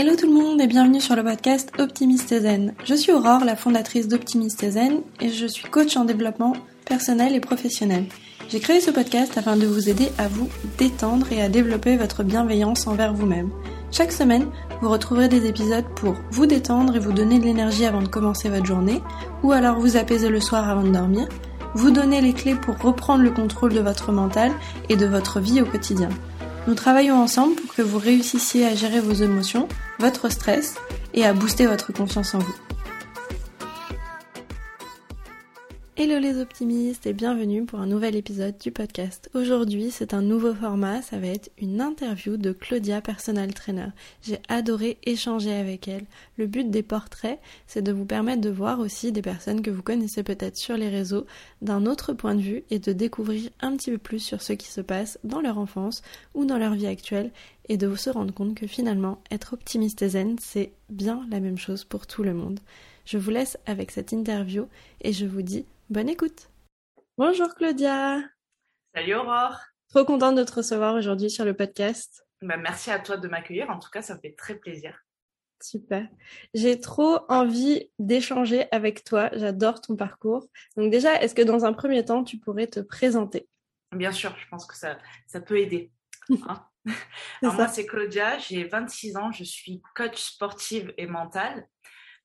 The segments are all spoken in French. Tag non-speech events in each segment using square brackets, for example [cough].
Hello tout le monde et bienvenue sur le podcast Optimiste Zen. Je suis Aurore, la fondatrice d'Optimiste Zen et je suis coach en développement personnel et professionnel. J'ai créé ce podcast afin de vous aider à vous détendre et à développer votre bienveillance envers vous-même. Chaque semaine, vous retrouverez des épisodes pour vous détendre et vous donner de l'énergie avant de commencer votre journée, ou alors vous apaiser le soir avant de dormir, vous donner les clés pour reprendre le contrôle de votre mental et de votre vie au quotidien. Nous travaillons ensemble pour que vous réussissiez à gérer vos émotions, votre stress et à booster votre confiance en vous. Hello les optimistes et bienvenue pour un nouvel épisode du podcast. Aujourd'hui c'est un nouveau format, ça va être une interview de Claudia, personal trainer. J'ai adoré échanger avec elle. Le but des portraits c'est de vous permettre de voir aussi des personnes que vous connaissez peut-être sur les réseaux d'un autre point de vue et de découvrir un petit peu plus sur ce qui se passe dans leur enfance ou dans leur vie actuelle et de vous se rendre compte que finalement être optimiste et zen c'est bien la même chose pour tout le monde. Je vous laisse avec cette interview et je vous dis Bonne écoute. Bonjour Claudia. Salut Aurore. Trop contente de te recevoir aujourd'hui sur le podcast. Bah, merci à toi de m'accueillir. En tout cas, ça me fait très plaisir. Super. J'ai trop envie d'échanger avec toi. J'adore ton parcours. Donc déjà, est-ce que dans un premier temps, tu pourrais te présenter? Bien sûr, je pense que ça, ça peut aider. [laughs] Hein. Alors moi, c'est Claudia, j'ai 26 ans, je suis coach sportive et mentale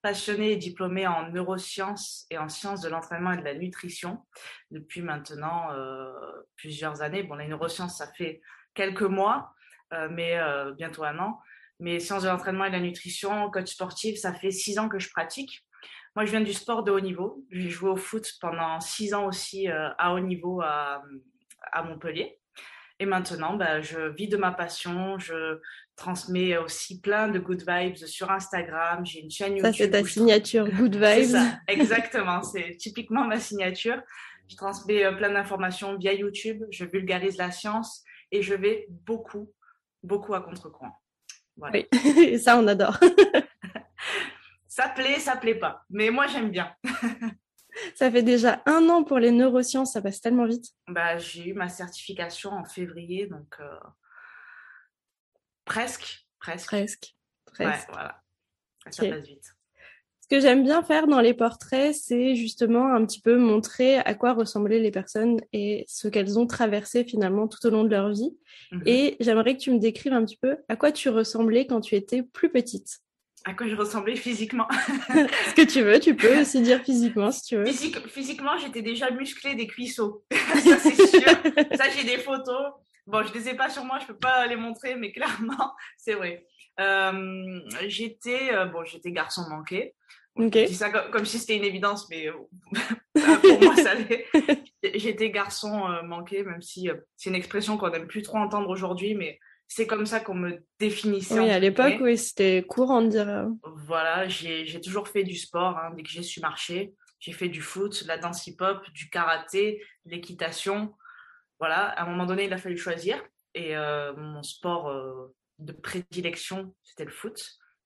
passionnée et diplômée en neurosciences et en sciences de l'entraînement et de la nutrition depuis maintenant euh, plusieurs années. Bon, les neurosciences, ça fait quelques mois, euh, mais euh, bientôt un an. Mais sciences de l'entraînement et de la nutrition, coach sportif, ça fait six ans que je pratique. Moi, je viens du sport de haut niveau. J'ai joué au foot pendant six ans aussi à haut niveau à, à Montpellier. Et maintenant, bah, je vis de ma passion. Je transmets aussi plein de good vibes sur Instagram. J'ai une chaîne YouTube. Ça, c'est ta signature good vibes. Ça, exactement. c'est typiquement ma signature. Je transmets euh, plein d'informations via YouTube. Je vulgarise la science et je vais beaucoup, beaucoup à contre-courant. Voilà. Oui, [laughs] ça, on adore. [laughs] ça plaît, ça plaît pas. Mais moi, j'aime bien. [laughs] Ça fait déjà un an pour les neurosciences, ça passe tellement vite. Bah, j'ai eu ma certification en février, donc euh, presque, presque. Presque. presque. voilà. Ça passe vite. Ce que j'aime bien faire dans les portraits, c'est justement un petit peu montrer à quoi ressemblaient les personnes et ce qu'elles ont traversé finalement tout au long de leur vie. Mhm. Et j'aimerais que tu me décrives un petit peu à quoi tu ressemblais quand tu étais plus petite à quoi je ressemblais physiquement? [laughs] Ce que tu veux, tu peux aussi dire physiquement si tu veux. physiquement, j'étais déjà musclée des cuisseaux. [laughs] ça, c'est sûr. [laughs] ça, j'ai des photos. Bon, je les ai pas sur moi, je peux pas les montrer, mais [laughs] clairement, c'est vrai. Euh, j'étais, euh, bon, j'étais garçon manqué. Okay. Je dis ça comme, si c'était une évidence, mais euh, [laughs] pour moi, ça l'est. [laughs] J'étais garçon manqué, même si c'est une expression qu'on n'aime plus trop entendre aujourd'hui, mais c'est comme ça qu'on me définissait. Oui, à l'époque, oui, c'était courant de dire. Voilà, j'ai toujours fait du sport hein, dès que j'ai su marcher. J'ai fait du foot, la danse hip-hop, du karaté, l'équitation. Voilà, à un moment donné, il a fallu choisir. Et euh, mon sport euh, de prédilection, c'était le foot.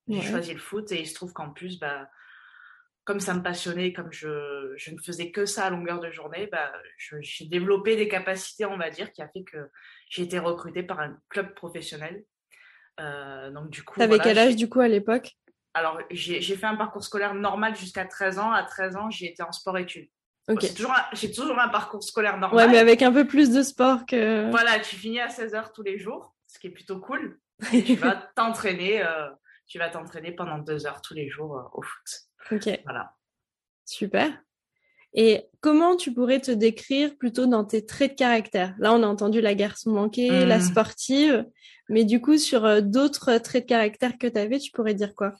J'ai choisi le foot et il se trouve qu'en plus, bah, comme ça me passionnait, comme je, je, ne faisais que ça à longueur de journée, bah, j'ai développé des capacités, on va dire, qui a fait que j'ai été recrutée par un club professionnel. Euh, donc du coup, T'avais quel âge du coup à l'époque? Alors j'ai fait un parcours scolaire normal jusqu'à 13 ans. À 13 ans, j'ai été en sport-études. Okay. J'ai toujours, un parcours scolaire normal. Ouais, mais avec un peu plus de sport que. Voilà, tu finis à 16 heures tous les jours, ce qui est plutôt cool. [laughs] tu vas t'entraîner, euh, tu vas t'entraîner pendant deux heures tous les jours euh, au foot. Ok. Voilà. Super. Et comment tu pourrais te décrire plutôt dans tes traits de caractère? Là, on a entendu la garçon manquée, la mmh. sportive, mais du coup, sur euh, d'autres traits de caractère que tu avais, tu pourrais dire quoi?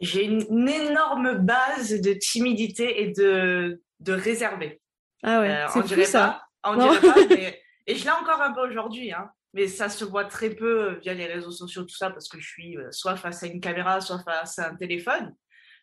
J'ai une, énorme base de timidité et de, de réservé. Ah ouais, euh, c'est fou, ça. on dirait pas, mais... [laughs] Et je l'ai encore un peu aujourd'hui, hein. mais ça se voit très peu via les réseaux sociaux, tout ça, parce que je suis euh, soit face à une caméra, soit face à un téléphone.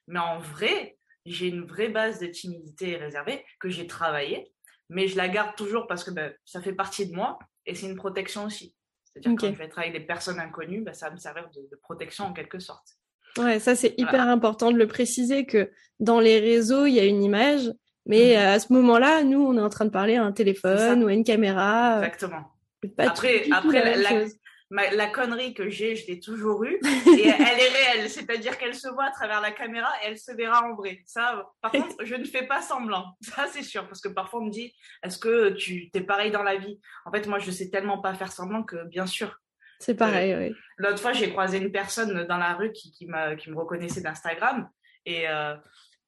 Mais en vrai, j'ai une vraie base de timidité réservée que j'ai travaillée, mais je la garde toujours parce que ben, ça fait partie de moi et c'est une protection aussi. C'est-à-dire que quand je vais travailler avec des personnes inconnues, ben, ça va me servir de, protection en quelque sorte. Ouais, ça c'est hyper important de le préciser que dans les réseaux, il y a une image, mais mhm. à ce moment-là, nous, on est en train de parler à un téléphone ou à une caméra. Exactement. après, après la, la connerie que j'ai, je l'ai toujours eue. [laughs] Et elle est réelle. C'est-à-dire qu'elle se voit à travers la caméra et elle se verra en vrai. Ça, par contre, je ne fais pas semblant. [laughs] Ça, c'est sûr. Parce que parfois, on me dit, est-ce que tu es pareil dans la vie? En fait, moi, je sais tellement pas faire semblant que, bien sûr. C'est pareil, oui. L'autre fois, j'ai croisé une personne dans la rue qui, qui, qui me reconnaissait d'Instagram. Et, euh,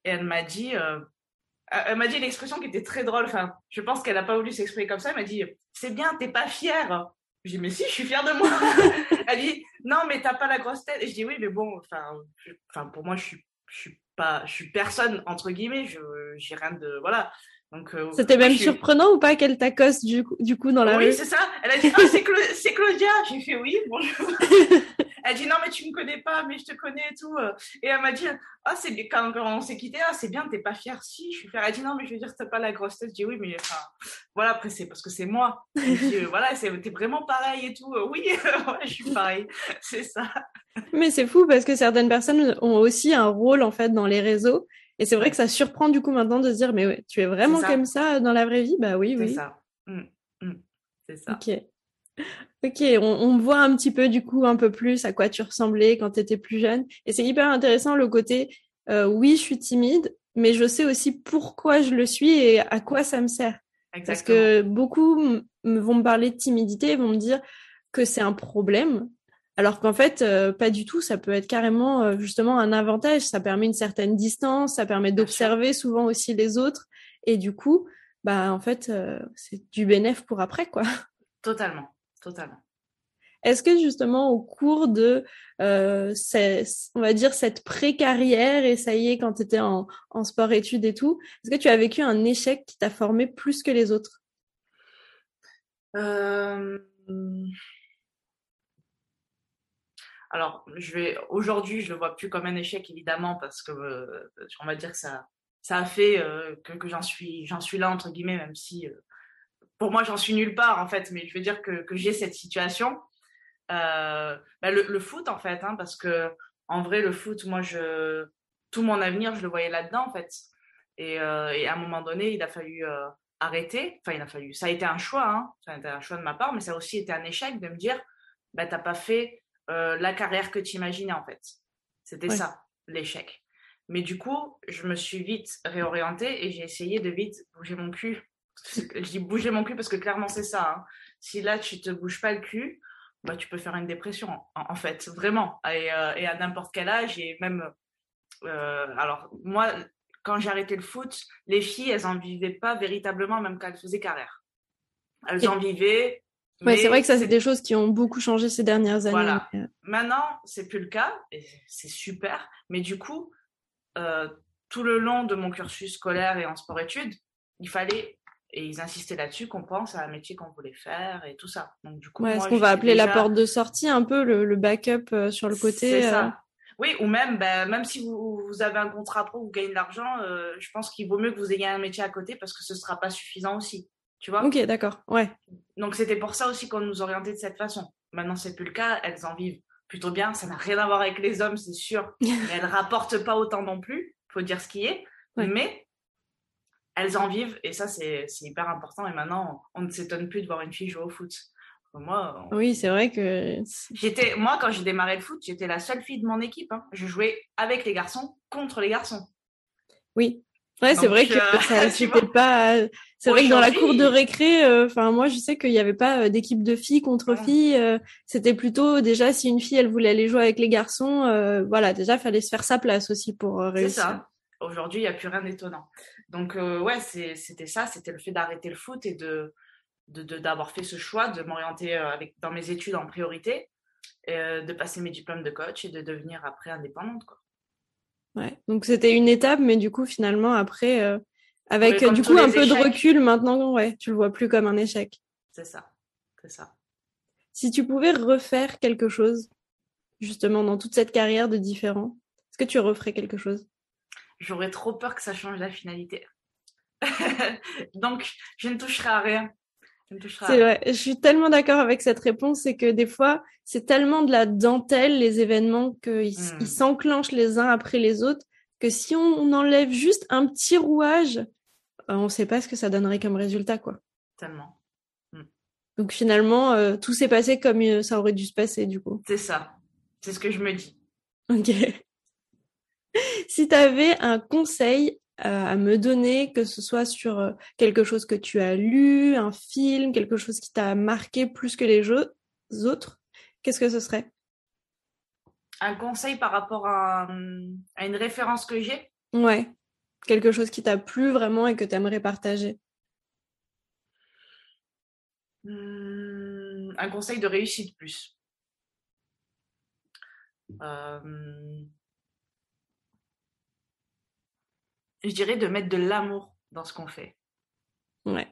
et, elle m'a dit, euh, elle m'a dit une expression qui était très drôle. Enfin, je pense qu'elle n'a pas voulu s'exprimer comme ça. Elle m'a dit, c'est bien, t'es pas fière. Je dis, mais si, je suis fière de moi. [laughs] elle dit, non, mais t'as pas la grosse tête. Et je dis, oui, mais bon, enfin, pour moi, je suis, je suis pas, je suis personne, entre guillemets. Je, j'ai rien de, voilà. Donc, euh, C'était même surprenant ou pas qu'elle t'accoste du, du coup dans la rue? Oui, c'est ça. Elle a dit, ah, c'est, c'est Claudia. J'ai fait, oui, bonjour. [laughs] Elle dit non mais tu me connais pas, mais je te connais et tout. Et elle m'a dit ah c'est quand, on s'est quitté, ah c'est bien, t'es pas fière si. Je suis fière. Elle dit non mais je veux dire t'as pas la grosse tête. Je dis oui mais enfin voilà après c'est parce que c'est moi. Dis euh, voilà t'es vraiment pareil et tout. oui [laughs] je suis pareil, [laughs] c'est ça. Mais c'est fou parce que certaines personnes ont aussi un rôle en fait dans les réseaux. Et c'est vrai que ça surprend du coup maintenant de se dire mais ouais, tu es vraiment comme ça dans la vraie vie? Bah oui oui. C'est ça. Mmh, mmh. C'est ça. Ok. Ok, on, voit un petit peu du coup un peu plus à quoi tu ressemblais quand tu étais plus jeune. Et c'est hyper intéressant le côté, euh, oui, je suis timide, mais je sais aussi pourquoi je le suis et à quoi ça me sert. Parce que beaucoup vont me parler de timidité, vont me dire que c'est un problème, alors qu'en fait, euh, pas du tout. Ça peut être carrément euh, justement un avantage. Ça permet une certaine distance, ça permet d'observer souvent aussi les autres. Et du coup, bah en fait, c'est du bénéf pour après, quoi. Totalement. Totalement. Est-ce que justement au cours de, euh, on va dire, cette pré-carrière, et ça y est, quand tu étais en, sport-études et tout, est-ce que tu as vécu un échec qui t'a formé plus que les autres? Euh, Alors, je vais aujourd'hui, je le vois plus comme un échec évidemment parce que euh, on va dire que ça, ça a fait que, j'en suis, j'en suis là entre guillemets, même si pour moi, j'en suis nulle part, en fait, mais je veux dire que, que j'ai cette situation. Euh, bah, le, foot, en fait, hein, parce que en vrai, le foot, moi, je, tout mon avenir, je le voyais là-dedans, en fait. Et, euh, et, à un moment donné, il a fallu euh, arrêter. Enfin, il a fallu. Ça a été un choix, hein. ça a été un choix de ma part, mais ça a aussi été un échec de me dire, bah, t'as pas fait la carrière que tu imaginais, en fait. C'était ça, l'échec. Mais du coup, je me suis vite réorientée et j'ai essayé de vite bouger mon cul je dis bouger mon cul parce que clairement c'est ça. Hein. Si là tu te bouges pas le cul, bah tu peux faire une dépression en, fait, vraiment. Et, euh, et à n'importe quel âge et même. Euh, alors moi, quand j'ai arrêté le foot, les filles, elles en vivaient pas véritablement, même quand elles faisaient carrière. Elles en vivaient. Ouais, c'est vrai que ça, c'est des choses qui ont beaucoup changé ces dernières années. Voilà. Euh. Maintenant, c'est plus le cas, et c'est super. Mais du coup, tout le long de mon cursus scolaire et en sport-études, il fallait et ils insistaient là-dessus qu'on pense à un métier qu'on voulait faire et tout ça. Donc, du coup, ce qu'on va appeler la porte de sortie, un peu le, backup euh, sur le côté. C'est ça. Euh. Oui, ou même, ben, même si vous, vous, avez un contrat pro, vous gagnez de l'argent, euh, je pense qu'il vaut mieux que vous ayez un métier à côté parce que ce ne sera pas suffisant aussi. Tu vois Ok, d'accord. Ouais. Donc, c'était pour ça aussi qu'on nous orientait de cette façon. Maintenant, c'est plus le cas. Elles en vivent plutôt bien. Ça n'a rien à voir avec les hommes, c'est sûr. [laughs] mais elles rapportent pas autant non plus. Faut dire ce qui est. Mais elles en vivent et ça c'est hyper important et maintenant on ne s'étonne plus de voir une fille jouer au foot. Moi, oui, c'est vrai que j'étais moi quand j'ai démarré le foot, j'étais la seule fille de mon équipe. Hein. Je jouais avec les garçons contre les garçons. Oui, ouais, c'est vrai que euh, ça [laughs] c'était pas. C'est vrai que dans la cour de récré, euh, enfin moi je sais qu'il n'y avait pas euh, d'équipe de filles contre filles. C'était plutôt déjà si une fille elle voulait aller jouer avec les garçons, voilà déjà fallait se faire sa place aussi pour réussir. C'est ça. Aujourd'hui il n'y a plus rien d'étonnant. Donc, euh, ouais, c'était ça, c'était le fait d'arrêter le foot et de d'avoir fait ce choix de m'orienter euh, avec dans mes études en priorité, et, euh, de passer mes diplômes de coach et de devenir après indépendante. Quoi. Ouais, donc c'était une étape, mais du coup, finalement, après, avec du coup un peu de recul, maintenant, ouais, tu le vois plus comme un échec. C'est ça, c'est ça. Si tu pouvais refaire quelque chose, justement, dans toute cette carrière de différent, est-ce que tu referais quelque chose? J'aurais trop peur que ça change la finalité. [laughs] Donc, je ne toucherai à rien. C'est vrai. Je suis tellement d'accord avec cette réponse, c'est que des fois, c'est tellement de la dentelle les événements qu'ils hmm. s'enclenchent les uns après les autres que si on, enlève juste un petit rouage, euh, on ne sait pas ce que ça donnerait comme résultat, quoi. Tellement. Hmm. Donc finalement, euh, tout s'est passé comme euh, ça aurait dû se passer du coup. C'est ça. C'est ce que je me dis. Ok. [laughs] si tu avais un conseil euh, à me donner, que ce soit sur quelque chose que tu as lu, un film, quelque chose qui t'a marqué plus que les autres, qu'est-ce que ce serait? Un conseil par rapport à, à une référence que j'ai? Ouais. Quelque chose qui t'a plu vraiment et que tu aimerais partager? Mmh, un conseil de réussite plus. Je dirais de mettre de l'amour dans ce qu'on fait. Ouais.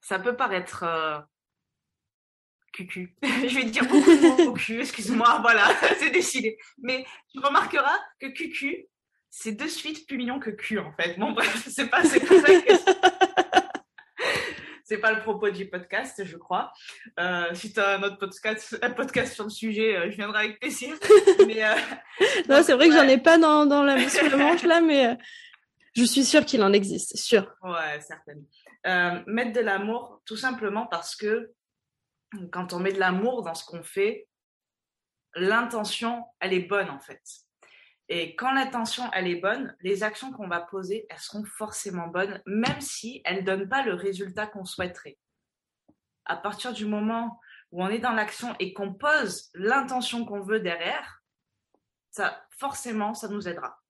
Ça peut paraître euh, cucu. [laughs] je vais dire beaucoup de mots cul, excuse-moi, [laughs] voilà, [laughs] c'est décidé. Mais tu remarqueras que cucu, c'est de suite plus mignon que cul en fait. Bon bref, c'est pas, c'est pas ça que c'est pas le propos du podcast, je crois. Euh, si tu as un autre podcast, un podcast sur le sujet, euh, je viendrai avec plaisir. mais, euh, non, c'est vrai que j'en ai pas dans, dans la sur le manche là, mais je suis sûre qu'il en existe, sûr. Ouais, certainement. mettre de l'amour, tout simplement parce que quand on met de l'amour dans ce qu'on fait, l'intention, elle est bonne en fait. Et quand l'intention, elle est bonne, les actions qu'on va poser, elles seront forcément bonnes, même si elles ne donnent pas le résultat qu'on souhaiterait. À partir du moment où on est dans l'action et qu'on pose l'intention qu'on veut derrière, ça, forcément, ça nous aidera.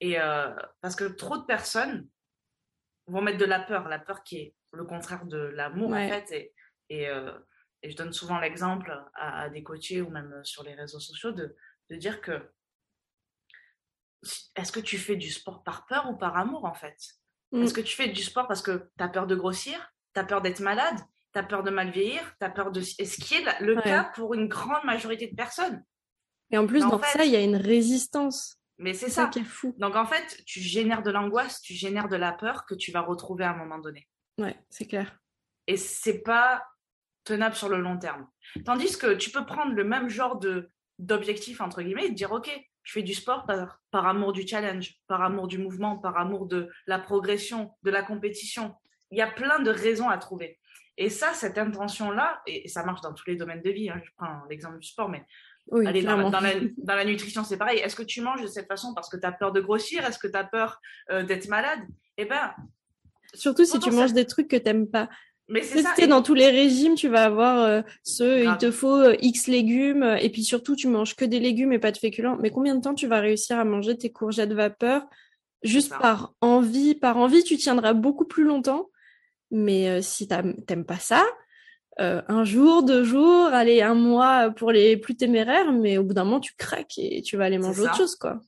Et euh, parce que trop de personnes vont mettre de la peur, la peur qui est le contraire de l'amour en fait. Et, et, euh, et, je donne souvent l'exemple à, des coachés ou même sur les réseaux sociaux de, de dire que est-ce que tu fais du sport par peur ou par amour en fait? Mm. Est-ce que tu fais du sport parce que tu as peur de grossir, tu as peur d'être malade, tu as peur de mal vieillir, tu as peur de... est ce qui est le cas pour une grande majorité de personnes? Et en plus, dans ça, il y a une résistance. Mais c'est ça. qui est fou. Donc en fait, tu génères de l'angoisse, tu génères de la peur que tu vas retrouver à un moment donné. Ouais, c'est clair. Et c'est pas tenable sur le long terme. Tandis que tu peux prendre le même genre de d'objectif entre guillemets et te dire ok je fais du sport par, amour du challenge, par amour du mouvement, par amour de la progression, de la compétition. Il y a plein de raisons à trouver. Et ça, cette intention-là, et, ça marche dans tous les domaines de vie, hein, je prends l'exemple du sport, mais allez, [laughs] dans, la, nutrition, c'est pareil. Est-ce que tu manges de cette façon parce que tu as peur de grossir? Est-ce que tu as peur euh, d'être malade? Eh bien, Surtout si tu manges des trucs que tu n'aimes pas. Mais c'est ça. Dans tous les régimes, tu vas avoir euh, ce, il te faut euh, X légumes, euh, et puis surtout, tu manges que des légumes et pas de féculents. Mais combien de temps tu vas réussir à manger tes courgettes vapeur? Juste par envie Par envie, tu tiendras beaucoup plus longtemps. Mais si t'aimes pas ça, un jour, deux jours, allez, un mois pour les plus téméraires, mais au bout d'un moment, tu craques et tu vas aller manger autre chose, quoi.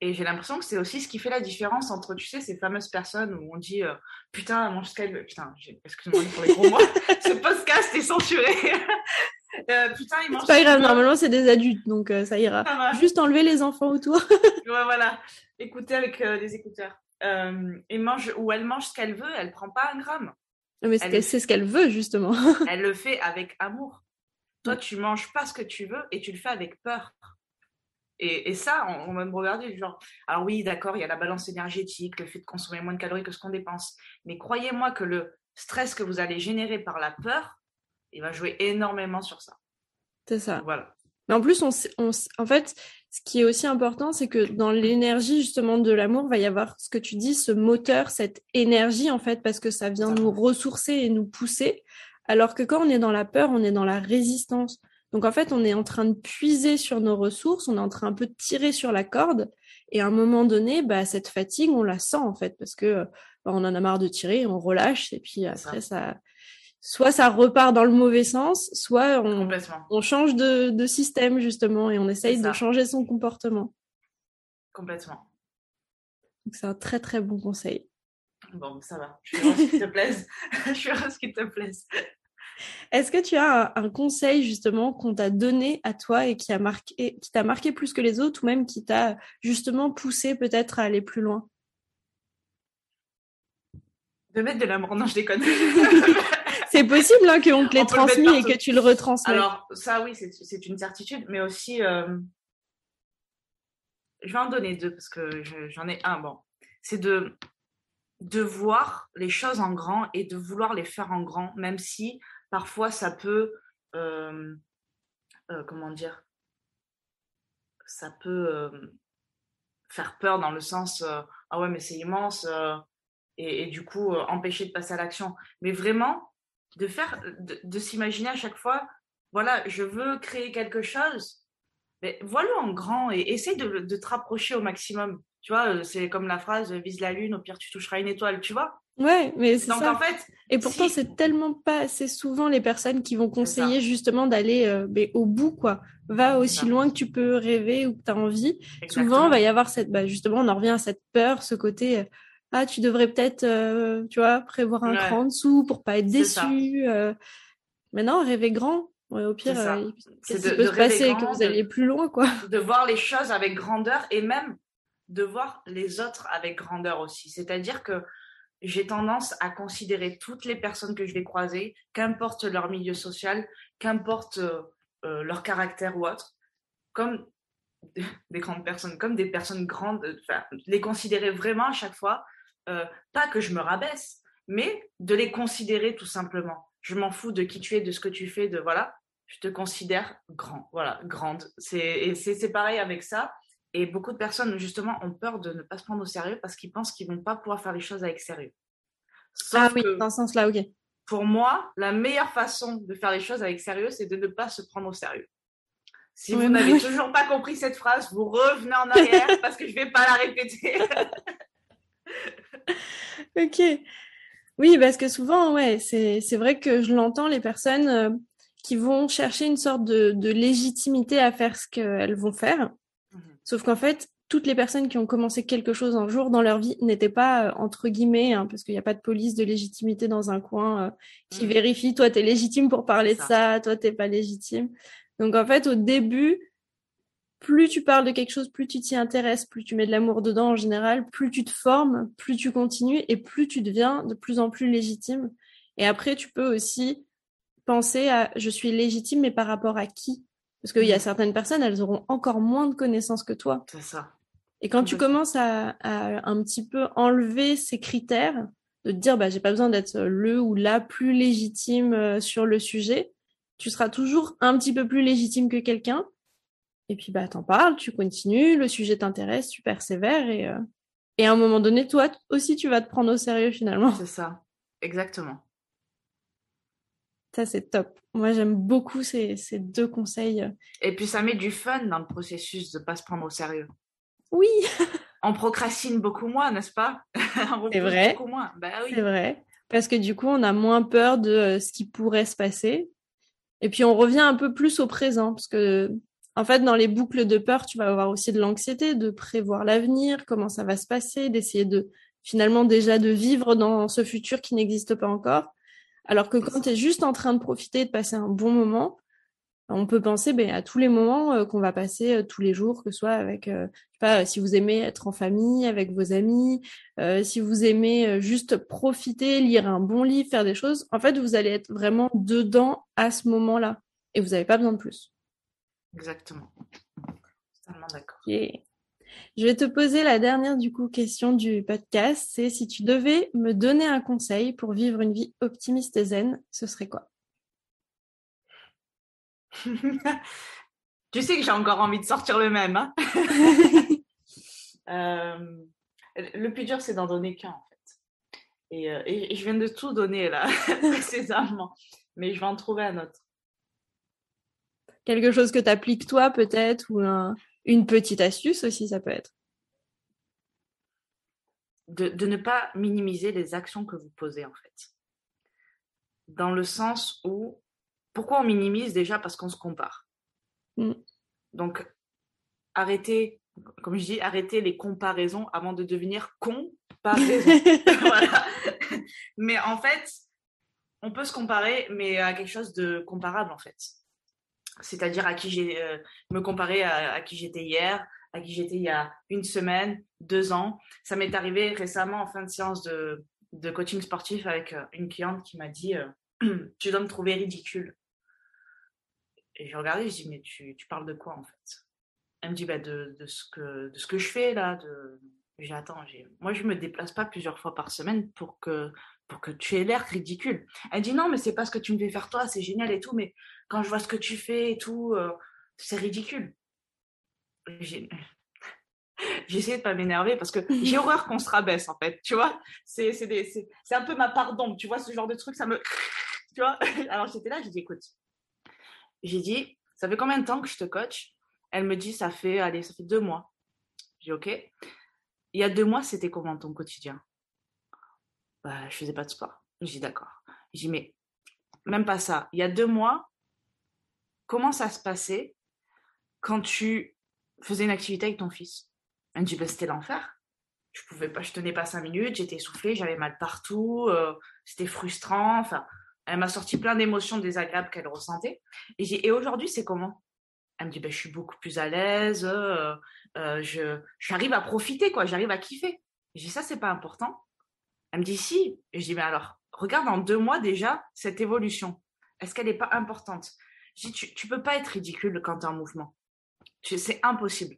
Et j'ai l'impression que c'est aussi ce qui fait la différence entre, tu sais, ces fameuses personnes où on dit euh, putain, mange ce qu'elle veut. Putain, excuse-moi pour les gros mots, [laughs] ce podcast est censuré. [laughs] euh, putain, il mange. C'est pas grave, normalement c'est des adultes, donc euh, ça ira. Juste enlever les enfants autour. [laughs] ouais, voilà. Écoutez avec euh, les écouteurs. et mange, ou elle mange ce qu'elle veut, elle prend pas un gramme. Mais c'est ce, qu'elle veut, justement. [laughs] elle le fait avec amour. Toi, tu manges pas ce que tu veux et tu le fais avec peur. Et, ça, on, va me regarder, genre, alors oui, d'accord, il y a la balance énergétique, le fait de consommer moins de calories que ce qu'on dépense. Mais croyez-moi que le stress que vous allez générer par la peur, il va jouer énormément sur ça. C'est ça. Voilà. Mais en plus, on, en fait, ce qui est aussi important, c'est que dans l'énergie justement de l'amour, va y avoir ce que tu dis, ce moteur, cette énergie en fait, parce que ça vient nous ressourcer et nous pousser. Alors que quand on est dans la peur, on est dans la résistance. Donc en fait, on est en train de puiser sur nos ressources, on est en train un peu de tirer sur la corde, et à un moment donné, bah, cette fatigue, on la sent en fait, parce que bah, on en a marre de tirer, on relâche, et puis après ça. Soit ça repart dans le mauvais sens, soit on, on change de, système justement et on essaye de changer son comportement. Complètement. Donc c'est un très très bon conseil. Bon, ça va. Je suis heureuse qu'il te plaise. [laughs] Je suis heureuse qu'il te plaise. Est-ce que tu as un, conseil justement qu'on t'a donné à toi et qui a marqué, qui t'a marqué plus que les autres ou même qui t'a justement poussé peut-être à aller plus loin? De mettre de l'amour, non je déconne. [laughs] c'est possible hein, qu'on te l'ait transmis et que tu le retransmets. Alors ça oui, c'est une certitude, mais aussi, euh, je vais en donner deux parce que j'en ai un. Bon, c'est de de voir les choses en grand et de vouloir les faire en grand, même si parfois ça peut, euh, comment dire, ça peut faire peur dans le sens, ah ouais, mais c'est immense, et, du coup, empêcher de passer à l'action. Mais vraiment, de faire, de, s'imaginer à chaque fois, voilà, je veux créer quelque chose, mais voilà en grand et essaye de, de te rapprocher au maximum. Tu vois, c'est comme la phrase vise la lune, au pire tu toucheras une étoile, tu vois. Ouais, mais c'est Donc en fait. Et pourtant, c'est tellement pas assez souvent les personnes qui vont conseiller justement d'aller euh, au bout, quoi. Va aussi loin que tu peux rêver ou que tu as envie. Souvent, il va y avoir cette, bah, justement, on en revient à cette peur, ce côté, euh, ah, tu devrais peut-être, euh, tu vois, prévoir un cran en dessous pour pas être déçu. Mais non, rêver grand. Ouais, au pire, qu'est-ce qui peut se passer que vous alliez plus loin, quoi? De voir les choses avec grandeur et même de voir les autres avec grandeur aussi. C'est-à-dire que j'ai tendance à considérer toutes les personnes que je vais croiser, qu'importe leur milieu social, qu'importe euh, euh, leur caractère ou autre, comme [laughs] des grandes personnes, comme des personnes grandes, enfin, les considérer vraiment à chaque fois, euh, pas que je me rabaisse, mais de les considérer tout simplement. Je m'en fous de qui tu es, de ce que tu fais, de voilà, je te considère grand, voilà, grande. C'est c'est pareil avec ça. Et beaucoup de personnes, justement, ont peur de ne pas se prendre au sérieux parce qu'ils pensent qu'ils vont pas pouvoir faire les choses avec sérieux. ah oui, dans ce sens-là, ok. Pour moi, la meilleure façon de faire les choses avec sérieux, c'est de ne pas se prendre au sérieux. Si vous n'avez toujours pas compris cette phrase, vous revenez en arrière [laughs] parce que je ne vais pas la répéter. [laughs] [laughs] ok. Oui, parce que souvent, ouais, c'est vrai que je l'entends, les personnes euh, qui vont chercher une sorte de, de légitimité à faire ce qu'elles vont faire. Sauf qu'en fait, toutes les personnes qui ont commencé quelque chose un jour dans leur vie n'étaient pas, euh, entre guillemets, hein, parce qu'il n'y a pas de police de légitimité dans un coin euh, qui mmh. vérifie, toi, tu es légitime pour parler de ça, toi, t'es pas légitime. Donc, en fait, au début, plus tu parles de quelque chose, plus tu t'y intéresses, plus tu mets de l'amour dedans en général, plus tu te formes, plus tu continues et plus tu deviens de plus en plus légitime. Et après, tu peux aussi penser à je suis légitime, mais par rapport à qui? Parce qu'il y a mm. certaines personnes, elles auront encore moins de connaissances que toi. C'est ça. Et quand tu commences à, un petit peu enlever ces critères, de te dire, bah, j'ai pas besoin d'être le ou la plus légitime euh, sur le sujet, tu seras toujours un petit peu plus légitime que quelqu'un. Et puis, bah, t'en parles, tu continues, le sujet t'intéresse, tu persévères et, euh, et à un moment donné, toi aussi, tu vas te prendre au sérieux finalement. C'est ça. Exactement. Ça, c'est top. Moi, j'aime beaucoup ces, deux conseils. Et puis, ça met du fun dans le processus de ne pas se prendre au sérieux. Oui. on procrastine beaucoup moins, n'est-ce pas? [laughs] C'est vrai. Beaucoup moins. Bah c'est vrai. Parce que du coup, on a moins peur de euh, ce qui pourrait se passer. Et puis, on revient un peu plus au présent. Parce que, en fait, dans les boucles de peur, tu vas avoir aussi de l'anxiété, de prévoir l'avenir, comment ça va se passer, d'essayer de, finalement, déjà de vivre dans ce futur qui n'existe pas encore. Alors que quand tu es juste en train de profiter, de passer un bon moment, on peut penser ben, à tous les moments euh, qu'on va passer euh, tous les jours, que ce soit avec, euh, je sais pas, si vous aimez être en famille, avec vos amis, si vous aimez juste profiter, lire un bon livre, faire des choses. En fait, vous allez être vraiment dedans à ce moment-là et vous n'avez pas besoin de plus. Exactement. Totalement d'accord. Je vais te poser la dernière du coup question du podcast, c'est si tu devais me donner un conseil pour vivre une vie optimiste et zen, ce serait quoi? [laughs] Tu sais que j'ai encore envie de sortir le même. Hein? [laughs] Euh, le plus dur, c'est d'en donner qu'un en fait. Et, euh, et, je viens de tout donner là, [laughs] précisément. Mais je vais en trouver un autre. Quelque chose que tu appliques toi peut-être ou un, une petite astuce aussi, ça peut être. De, ne pas minimiser les actions que vous posez, en fait. Dans le sens où, pourquoi on minimise déjà? Parce qu'on se compare. Mm. Donc, arrêtez, comme je dis, arrêtez les comparaisons avant de devenir comparaison. [laughs] voilà. Mais en fait, on peut se comparer, mais à quelque chose de comparable, en fait c'est-à-dire à qui j'ai euh, me comparer à, qui j'étais hier, à qui j'étais il y a une semaine, deux ans. Ça m'est arrivé récemment en fin de séance de, coaching sportif avec euh, une cliente qui m'a dit euh, [clears throat] Tu dois me trouver ridicule. Et j'ai regardé, je dis Mais tu, tu, parles de quoi en fait? Elle me dit bah, de, de, ce que, de ce que je fais là. De... J'ai attends, moi je me déplace pas plusieurs fois par semaine pour que pour que tu aies l'air ridicule. Elle dit non, mais c'est pas ce que tu me fais faire toi, c'est génial et tout, mais quand je vois ce que tu fais et tout, euh, c'est ridicule. J'ai [laughs] essayé de pas m'énerver parce que [laughs] j'ai horreur qu'on se rabaisse en fait, tu vois. C'est un peu ma part d'ombre, tu vois, ce genre de truc, ça me... [laughs] Tu vois Alors j'étais là, j'ai dit écoute, j'ai dit, ça fait combien de temps que je te coach? Elle me dit, ça fait, allez, ça fait deux mois. J'ai dit ok. Il y a deux mois, c'était comment ton quotidien? Bah, je faisais pas de sport. J'ai d'accord. J'ai dit mais même pas ça. Il y a deux mois, comment ça se passait quand tu faisais une activité avec ton fils? Elle me dit bah, c'était l'enfer. Je pouvais pas, je tenais pas cinq minutes, j'étais essoufflée, j'avais mal partout, euh, c'était frustrant. Enfin, elle m'a sorti plein d'émotions désagréables qu'elle ressentait. Et aujourd'hui c'est comment? Elle me dit bah, je suis beaucoup plus à l'aise, euh, euh, je j'arrive à profiter quoi, j'arrive à kiffer. J'ai ça c'est pas important. Elle me dit si. Et je dis, mais alors, regarde en deux mois déjà cette évolution. Est-ce qu'elle n'est pas importante? Je dis, tu ne peux pas être ridicule quand tu es en mouvement. C'est impossible.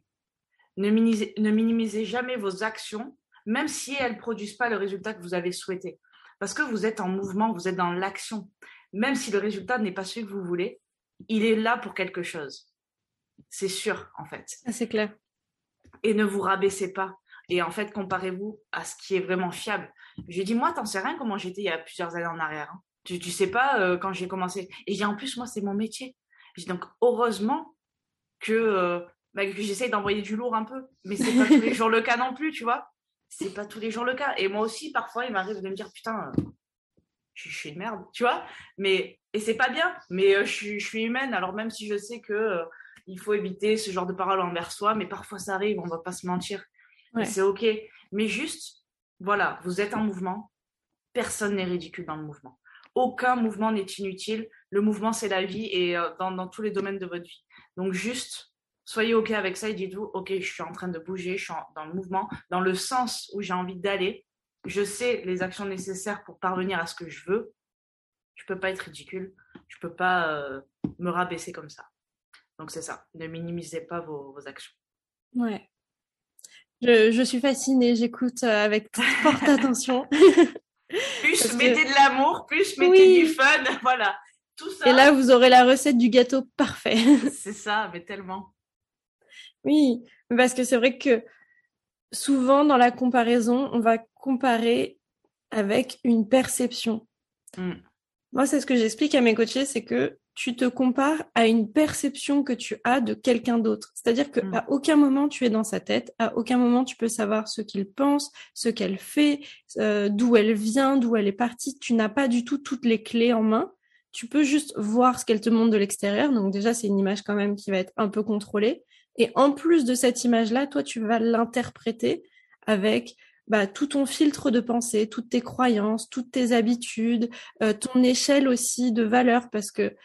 Ne minimisez, ne minimisez jamais vos actions, même si elles ne produisent pas le résultat que vous avez souhaité. Parce que vous êtes en mouvement, vous êtes dans l'action. Même si le résultat n'est pas celui que vous voulez, il est là pour quelque chose. C'est sûr, en fait. C'est clair. Et ne vous rabaissez pas. Et en fait, comparez-vous à ce qui est vraiment fiable. J'ai dit, moi, t'en sais rien comment j'étais il y a plusieurs années en arrière. Hein. Tu, tu sais pas euh, quand j'ai commencé. Et j'ai en plus, moi, c'est mon métier. donc, heureusement que, euh, bah, que j'essaye d'envoyer du lourd un peu. Mais c'est pas tous les [laughs] jours le cas non plus, tu vois. C'est pas tous les jours le cas. Et moi aussi, parfois, il m'arrive de me dire, putain, euh, je, suis une merde, tu vois. Mais, et c'est pas bien. Mais je, je, suis humaine. Alors, même si je sais que il faut éviter ce genre de paroles envers soi, mais parfois ça arrive, on va pas se mentir. C'est OK. Mais juste, voilà, vous êtes en mouvement. Personne n'est ridicule dans le mouvement. Aucun mouvement n'est inutile. Le mouvement, c'est la vie et euh, dans, tous les domaines de votre vie. Donc, juste, soyez OK avec ça et dites-vous, OK, je suis en train de bouger, je suis dans le mouvement, dans le sens où j'ai envie d'aller. Je sais les actions nécessaires pour parvenir à ce que je veux. Je ne peux pas être ridicule. Je ne peux pas euh, me rabaisser comme ça. Donc, c'est ça. Ne minimisez pas vos, vos actions. Ouais. Je, suis fascinée, j'écoute euh, avec [laughs] forte attention. [laughs] plus mettez de l'amour, plus mettez du fun, [laughs] voilà. Tout ça. Et là, vous aurez la recette du gâteau parfait. c'est ça, mais tellement. Oui, parce que c'est vrai que souvent dans la comparaison, on va comparer avec une perception. Mm. Moi, c'est ce que j'explique à mes coachés, c'est que tu te compares à une perception que tu as de quelqu'un d'autre. C'est-à-dire qu'à mm. aucun moment tu es dans sa tête, à aucun moment tu peux savoir ce qu'il pense, ce qu'elle fait, euh, d'où elle vient, d'où elle est partie. Tu n'as pas du tout toutes les clés en main. Tu peux juste voir ce qu'elle te montre de l'extérieur. Donc déjà, c'est une image quand même qui va être un peu contrôlée. Et en plus de cette image-là, toi, tu vas l'interpréter avec bah, tout ton filtre de pensée, toutes tes croyances, toutes tes habitudes, euh, ton échelle aussi de valeur, parce que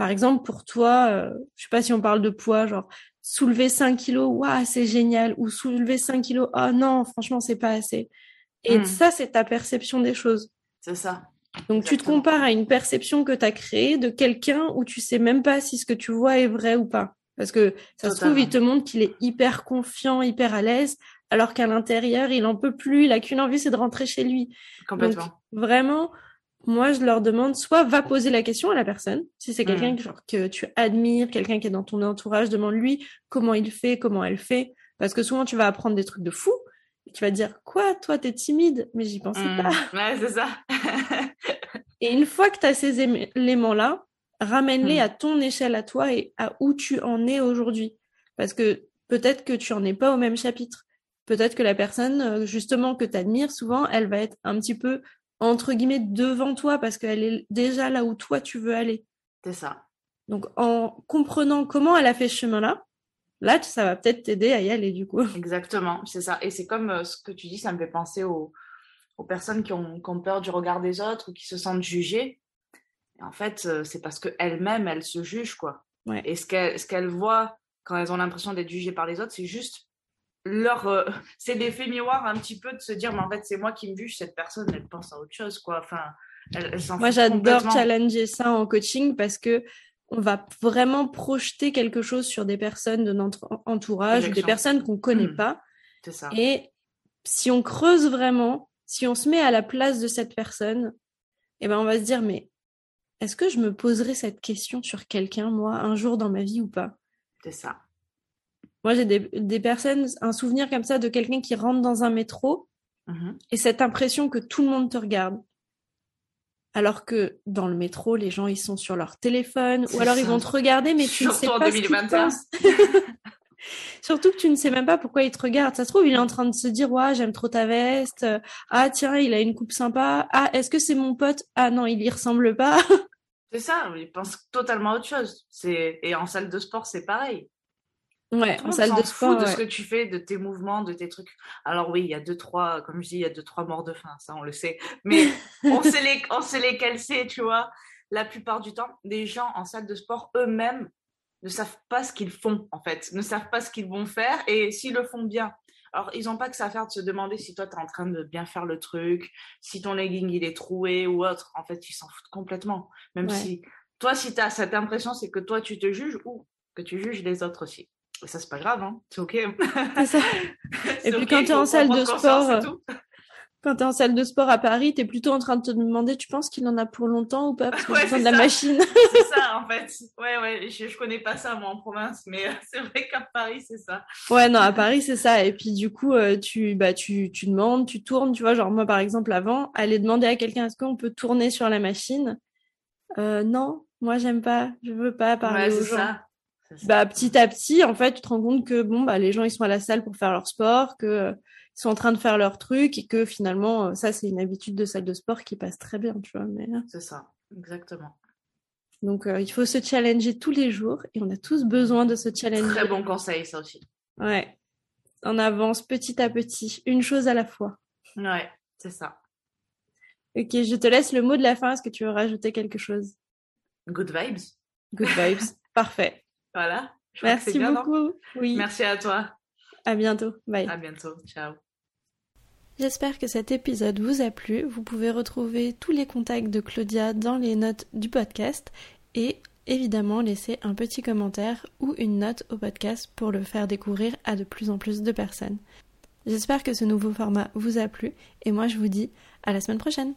par exemple, pour toi, euh, je sais pas si on parle de poids, genre soulever 5 kilos, waouh, c'est génial, ou soulever 5 kilos, oh non, franchement, c'est pas assez. Et hmm. ça, c'est ta perception des choses. C'est ça. Donc tu te compares à une perception que tu as créée de quelqu'un où tu sais même pas si ce que tu vois est vrai ou pas. Parce que ça se trouve, il te montre qu'il est hyper confiant, hyper à l'aise, alors qu'à l'intérieur, il en peut plus, il a qu'une envie, c'est de rentrer chez lui. Complètement. vraiment, moi, je leur demande soit va poser la question à la personne, si c'est quelqu'un mmh. que tu admires, quelqu'un qui est dans ton entourage, demande-lui comment il fait, comment elle fait, parce que souvent tu vas apprendre des trucs de fou, et tu vas dire quoi, toi t'es timide, mais j'y pensais mmh. pas. [laughs] Ouais, c'est ça. et une fois que tu as ces éléments-là, ramène-les mmh. à ton échelle à toi et à où tu en es aujourd'hui, parce que peut-être que tu en es pas au même chapitre. Peut-être que la personne, euh, justement, que tu admires souvent, elle va être un petit peu entre guillemets devant toi parce qu'elle est déjà là où toi tu veux aller. C'est ça. Donc en comprenant comment elle a fait ce chemin-là, là ça va peut-être t'aider à y aller du coup. Exactement, c'est ça. Et c'est comme euh, ce que tu dis, ça me fait penser aux, aux personnes qui ont, qui ont, peur du regard des autres ou qui se sentent jugées. Et en fait, euh, c'est parce qu'elles-mêmes, elles se jugent quoi. Ouais. Et ce qu'elles ce qu'elles voient quand elles ont l'impression d'être jugées par les autres, c'est juste leur euh, [laughs] c'est l'effet miroir un petit peu de se dire mais en fait c'est moi qui me juge cette personne elle pense à autre chose quoi enfin elle, moi j'adore challenger ça en coaching parce que on va vraiment projeter quelque chose sur des personnes de notre entourage ou des personnes qu'on connaît mmh. pas ça. et si on creuse vraiment si on se met à la place de cette personne, eh ben on va se dire mais est-ce que je me poserai cette question sur quelqu'un moi un jour dans ma vie ou pas? C'est ça. Moi j'ai des, des, personnes, un souvenir comme ça de quelqu'un qui rentre dans un métro Mhm. et cette impression que tout le monde te regarde. Alors que dans le métro, les gens ils sont sur leur téléphone ou alors ça. ils vont te regarder mais tu ne sais en pas ce qu'ils 2021. pensent. Surtout que tu ne sais même pas pourquoi il te regarde. Ça se trouve, il est en train de se dire, ouais, j'aime trop ta veste. Ah, tiens, il a une coupe sympa. Ah, est-ce que c'est mon pote? Ah non, il y ressemble pas. [laughs] C'est ça, ils pensent totalement à autre chose. C'est Et en salle de sport, c'est pareil. Ouais, Tout en salle s'en de fout sport. de ouais. ce que tu fais, de tes mouvements, de tes trucs? Alors oui, il y a deux, trois, comme je dis, il y a deux, trois morts de faim, ça on le sait. Mais [laughs] on sait, les, on sait lesquels c'est, tu vois. La plupart du temps, les gens en salle de sport eux-mêmes ne savent pas ce qu'ils font, en fait, ne savent pas ce qu'ils vont faire et s'ils le font bien. Alors, ils n'ont pas que ça à faire de se demander si toi, tu es en train de bien faire le truc, si ton legging, il est troué ou autre. En fait, ils s'en foutent complètement. Même Ouais. si, toi, si tu as cette impression, c'est que toi, tu te juges ou que tu juges les autres aussi. Et ça, c'est pas grave, hein. C'est OK. Ça. [laughs] Et puis quand t'es faut en salle de conscience, sport, tout. Quand t'es en salle de sport à Paris, t'es plutôt en train de te demander, tu penses qu'il en a pour longtemps ou pas? Parce Ouais, besoin de c'est la ça. machine. [laughs] c'est ça, en [laughs] fait. Ouais, ouais, je, je connais pas ça, moi, en province, mais euh, c'est vrai qu'à Paris, c'est ça. Ouais, non, à Paris, c'est ça. Et puis, du coup, euh, tu, bah, tu, tu demandes, tu tournes, tu vois. Genre, moi, par exemple, avant, aller demander à quelqu'un, est-ce qu'on peut tourner sur la machine? Euh, non, moi, j'aime pas. Je veux pas parler ouais, aux c'est gens. ça. Bah, petit à petit, en fait, tu te rends compte que, bon, bah, les gens, ils sont à la salle pour faire leur sport, que, euh, ils sont en train de faire leur truc et que finalement, euh, ça, c'est une habitude de salle de sport qui passe très bien, tu vois. Mais, euh, C'est ça, exactement. donc, euh, il faut se challenger tous les jours et on a tous besoin de se challenger. Très bon conseil, ça aussi. Ouais. On avance petit à petit, une chose à la fois. Ouais, c'est ça. Ok, je te laisse le mot de la fin. Est-ce que tu veux rajouter quelque chose? Good vibes. Good vibes. [laughs] Parfait. Voilà. Je Merci bien, beaucoup. Oui. Merci à toi. À bientôt. Bye. À bientôt. Ciao. J'espère que cet épisode vous a plu. Vous pouvez retrouver tous les contacts de Claudia dans les notes du podcast et évidemment laisser un petit commentaire ou une note au podcast pour le faire découvrir à de plus en plus de personnes. J'espère que ce nouveau format vous a plu et moi je vous dis à la semaine prochaine.